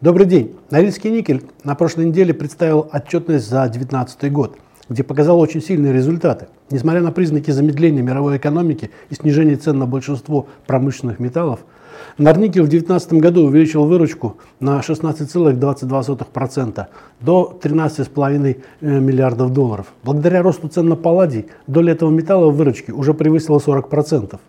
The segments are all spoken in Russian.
Добрый день. Норильский никель на прошлой неделе представил отчетность за 2019 год, где показал очень сильные результаты. Несмотря на признаки замедления мировой экономики и снижения цен на большинство промышленных металлов, Норникель в 2019 году увеличил выручку на 16,22% до 13,5 э, миллиардов долларов. Благодаря росту цен на палладий доля этого металла в выручке уже превысила 40%.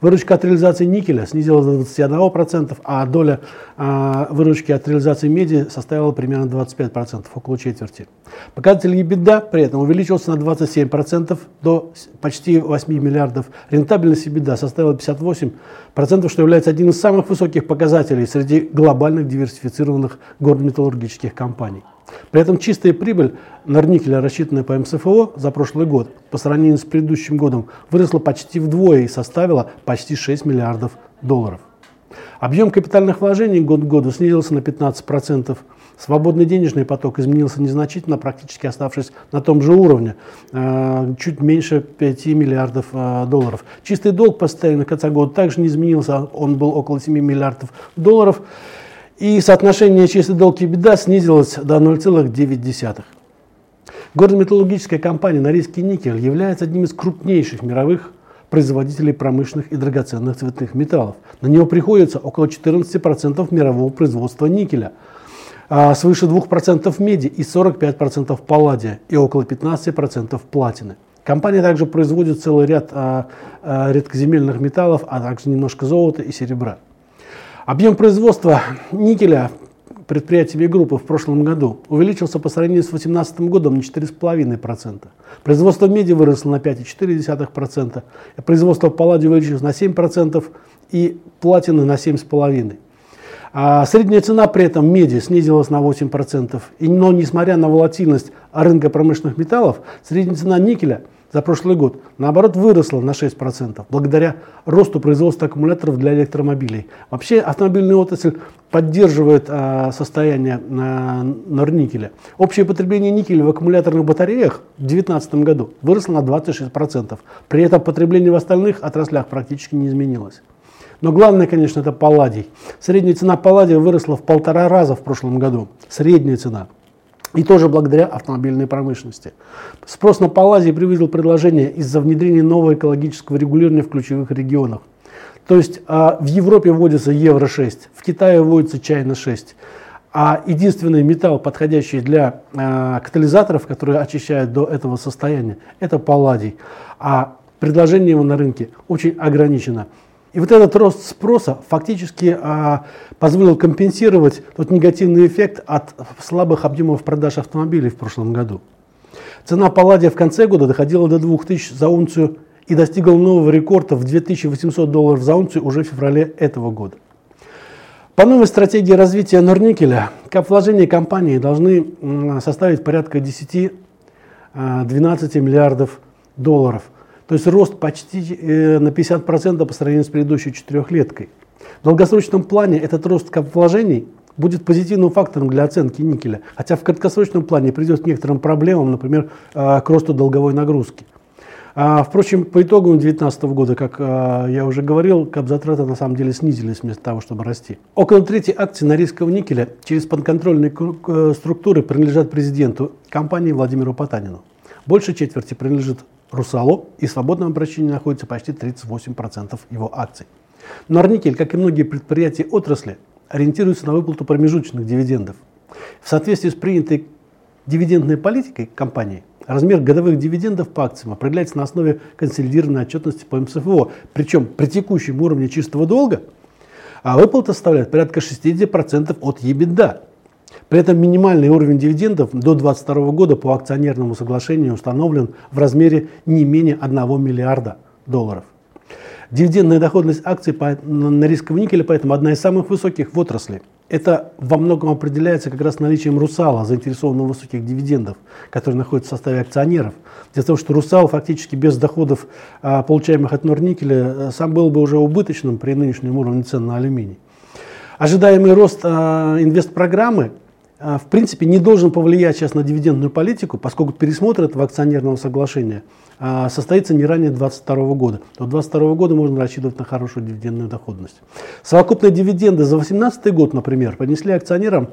Выручка от реализации никеля снизилась до 21%, а доля э, выручки от реализации меди составила примерно 25%, около четверти. Показатель EBITDA при этом увеличился на 27% до почти 8 миллиардов. Рентабельность EBITDA составила 58%, что является одним из самых высоких показателей среди глобальных диверсифицированных горнометаллургических компаний. При этом чистая прибыль Норникеля, рассчитанная по МСФО за прошлый год, по сравнению с предыдущим годом, выросла почти вдвое и составила почти 6 миллиардов долларов. Объем капитальных вложений год к году снизился на 15%. Свободный денежный поток изменился незначительно, практически оставшись на том же уровне, э, чуть меньше 5 миллиардов э, долларов. Чистый долг по на конца года также не изменился, он был около 7 миллиардов долларов. И соотношение чистый долг и беда снизилось до 0,9. Горно-металлургическая компания «Норильский никель» является одним из крупнейших мировых производителей промышленных и драгоценных цветных металлов. На него приходится около 14% мирового производства никеля, а свыше 2% меди и 45% палладия и около 15% платины. Компания также производит целый ряд а, а, редкоземельных металлов, а также немножко золота и серебра. Объем производства никеля предприятиями группы в прошлом году увеличился по сравнению с 2018 годом на 4,5%. Производство меди выросло на 5,4%, производство палладия увеличилось на 7% и платины на 7,5%. А средняя цена при этом меди снизилась на 8%. И, но несмотря на волатильность рынка промышленных металлов, средняя цена никеля – за прошлый год, наоборот, выросла на 6%, благодаря росту производства аккумуляторов для электромобилей. Вообще автомобильная отрасль поддерживает а, состояние а, норникеля. Общее потребление никеля в аккумуляторных батареях в 2019 году выросло на 26%. При этом потребление в остальных отраслях практически не изменилось. Но главное, конечно, это палладий. Средняя цена палладия выросла в полтора раза в прошлом году. Средняя цена. И тоже благодаря автомобильной промышленности. Спрос на палазий привызил предложение из-за внедрения нового экологического регулирования в ключевых регионах. То есть а, в Европе вводится Евро-6, в Китае вводится Чайна-6. А единственный металл, подходящий для а, катализаторов, которые очищают до этого состояния, это палладий. А предложение его на рынке очень ограничено. И вот этот рост спроса фактически а, позволил компенсировать тот негативный эффект от слабых объемов продаж автомобилей в прошлом году. Цена палладия в конце года доходила до 2000 за унцию и достигла нового рекорда в 2800 долларов за унцию уже в феврале этого года. По новой стратегии развития Норникеля, вложения компании должны составить порядка 10-12 а, миллиардов долларов – то есть рост почти э, на 50% по сравнению с предыдущей четырехлеткой. В долгосрочном плане этот рост вложений будет позитивным фактором для оценки никеля, хотя в краткосрочном плане придет к некоторым проблемам, например, э, к росту долговой нагрузки. А, впрочем, по итогам 2019 года, как а, я уже говорил, капзатраты на самом деле снизились вместо того, чтобы расти. Около трети акций норильского никеля через подконтрольные э, структуры принадлежат президенту компании Владимиру Потанину. Больше четверти принадлежит Русалу и в свободном обращении находится почти 38% его акций. Но Арникель, как и многие предприятия отрасли, ориентируется на выплату промежуточных дивидендов. В соответствии с принятой дивидендной политикой компании, размер годовых дивидендов по акциям определяется на основе консолидированной отчетности по МСФО. Причем при текущем уровне чистого долга а выплата составляет порядка 60% от EBITDA. При этом минимальный уровень дивидендов до 2022 года по акционерному соглашению установлен в размере не менее 1 миллиарда долларов. Дивидендная доходность акций по, на рисковом никеле поэтому одна из самых высоких в отрасли. Это во многом определяется как раз наличием Русала, заинтересованного в высоких дивидендов, который находится в составе акционеров. В том, что Русал фактически без доходов, а, получаемых от Норникеля, э, сам был бы уже убыточным при нынешнем уровне цен на алюминий. Ожидаемый рост а, инвестпрограммы в принципе, не должен повлиять сейчас на дивидендную политику, поскольку пересмотр этого акционерного соглашения состоится не ранее 2022 года. До 2022 года можно рассчитывать на хорошую дивидендную доходность. Совокупные дивиденды за 2018 год, например, принесли акционерам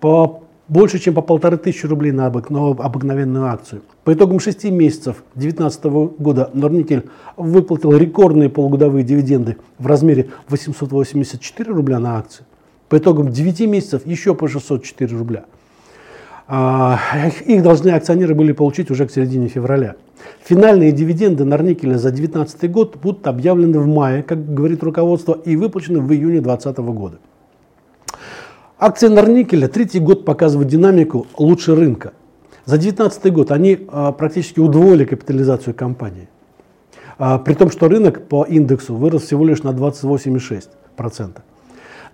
по больше, чем по полторы тысячи рублей на обыкновенную акцию. По итогам шести месяцев 2019 года Норникель выплатил рекордные полугодовые дивиденды в размере 884 рубля на акцию. По итогам 9 месяцев еще по 604 рубля. А, их должны акционеры были получить уже к середине февраля. Финальные дивиденды Норникеля за 2019 год будут объявлены в мае, как говорит руководство, и выплачены в июне 2020 года. Акции Норникеля третий год показывают динамику лучше рынка. За 2019 год они а, практически удвоили капитализацию компании. А, при том, что рынок по индексу вырос всего лишь на 28,6%.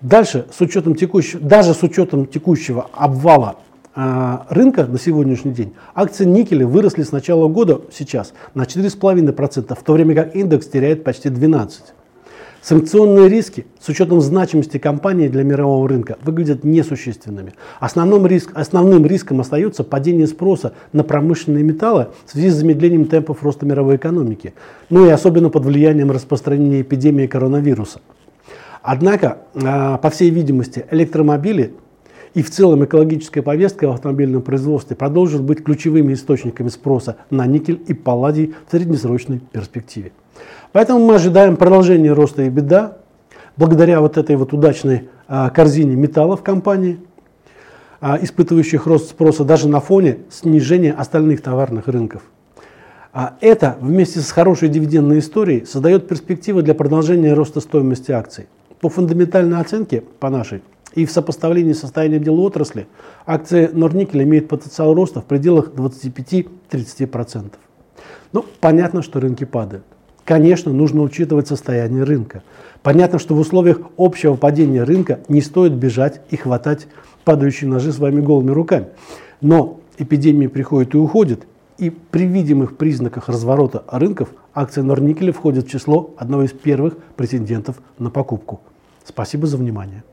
Дальше, с учетом текущего, даже с учетом текущего обвала а, рынка на сегодняшний день, акции никеля выросли с начала года сейчас на 4,5%, в то время как индекс теряет почти 12%. Санкционные риски с учетом значимости компании для мирового рынка выглядят несущественными. Основным, риск, основным риском остается падение спроса на промышленные металлы в связи с замедлением темпов роста мировой экономики, ну и особенно под влиянием распространения эпидемии коронавируса. Однако, а, по всей видимости, электромобили и в целом экологическая повестка в автомобильном производстве продолжат быть ключевыми источниками спроса на никель и палладий в среднесрочной перспективе. Поэтому мы ожидаем продолжения роста и беда благодаря вот этой вот удачной а, корзине металлов компании, а, испытывающих рост спроса даже на фоне снижения остальных товарных рынков. А это вместе с хорошей дивидендной историей создает перспективы для продолжения роста стоимости акций. По фундаментальной оценке, по нашей, и в сопоставлении с состоянием дела отрасли, акции Норникеля имеют потенциал роста в пределах 25-30%. Ну, понятно, что рынки падают. Конечно, нужно учитывать состояние рынка. Понятно, что в условиях общего падения рынка не стоит бежать и хватать падающие ножи своими голыми руками. Но эпидемии приходят и уходят, и при видимых признаках разворота рынков акция Норникеля входит в число одного из первых претендентов на покупку. Спасибо за внимание.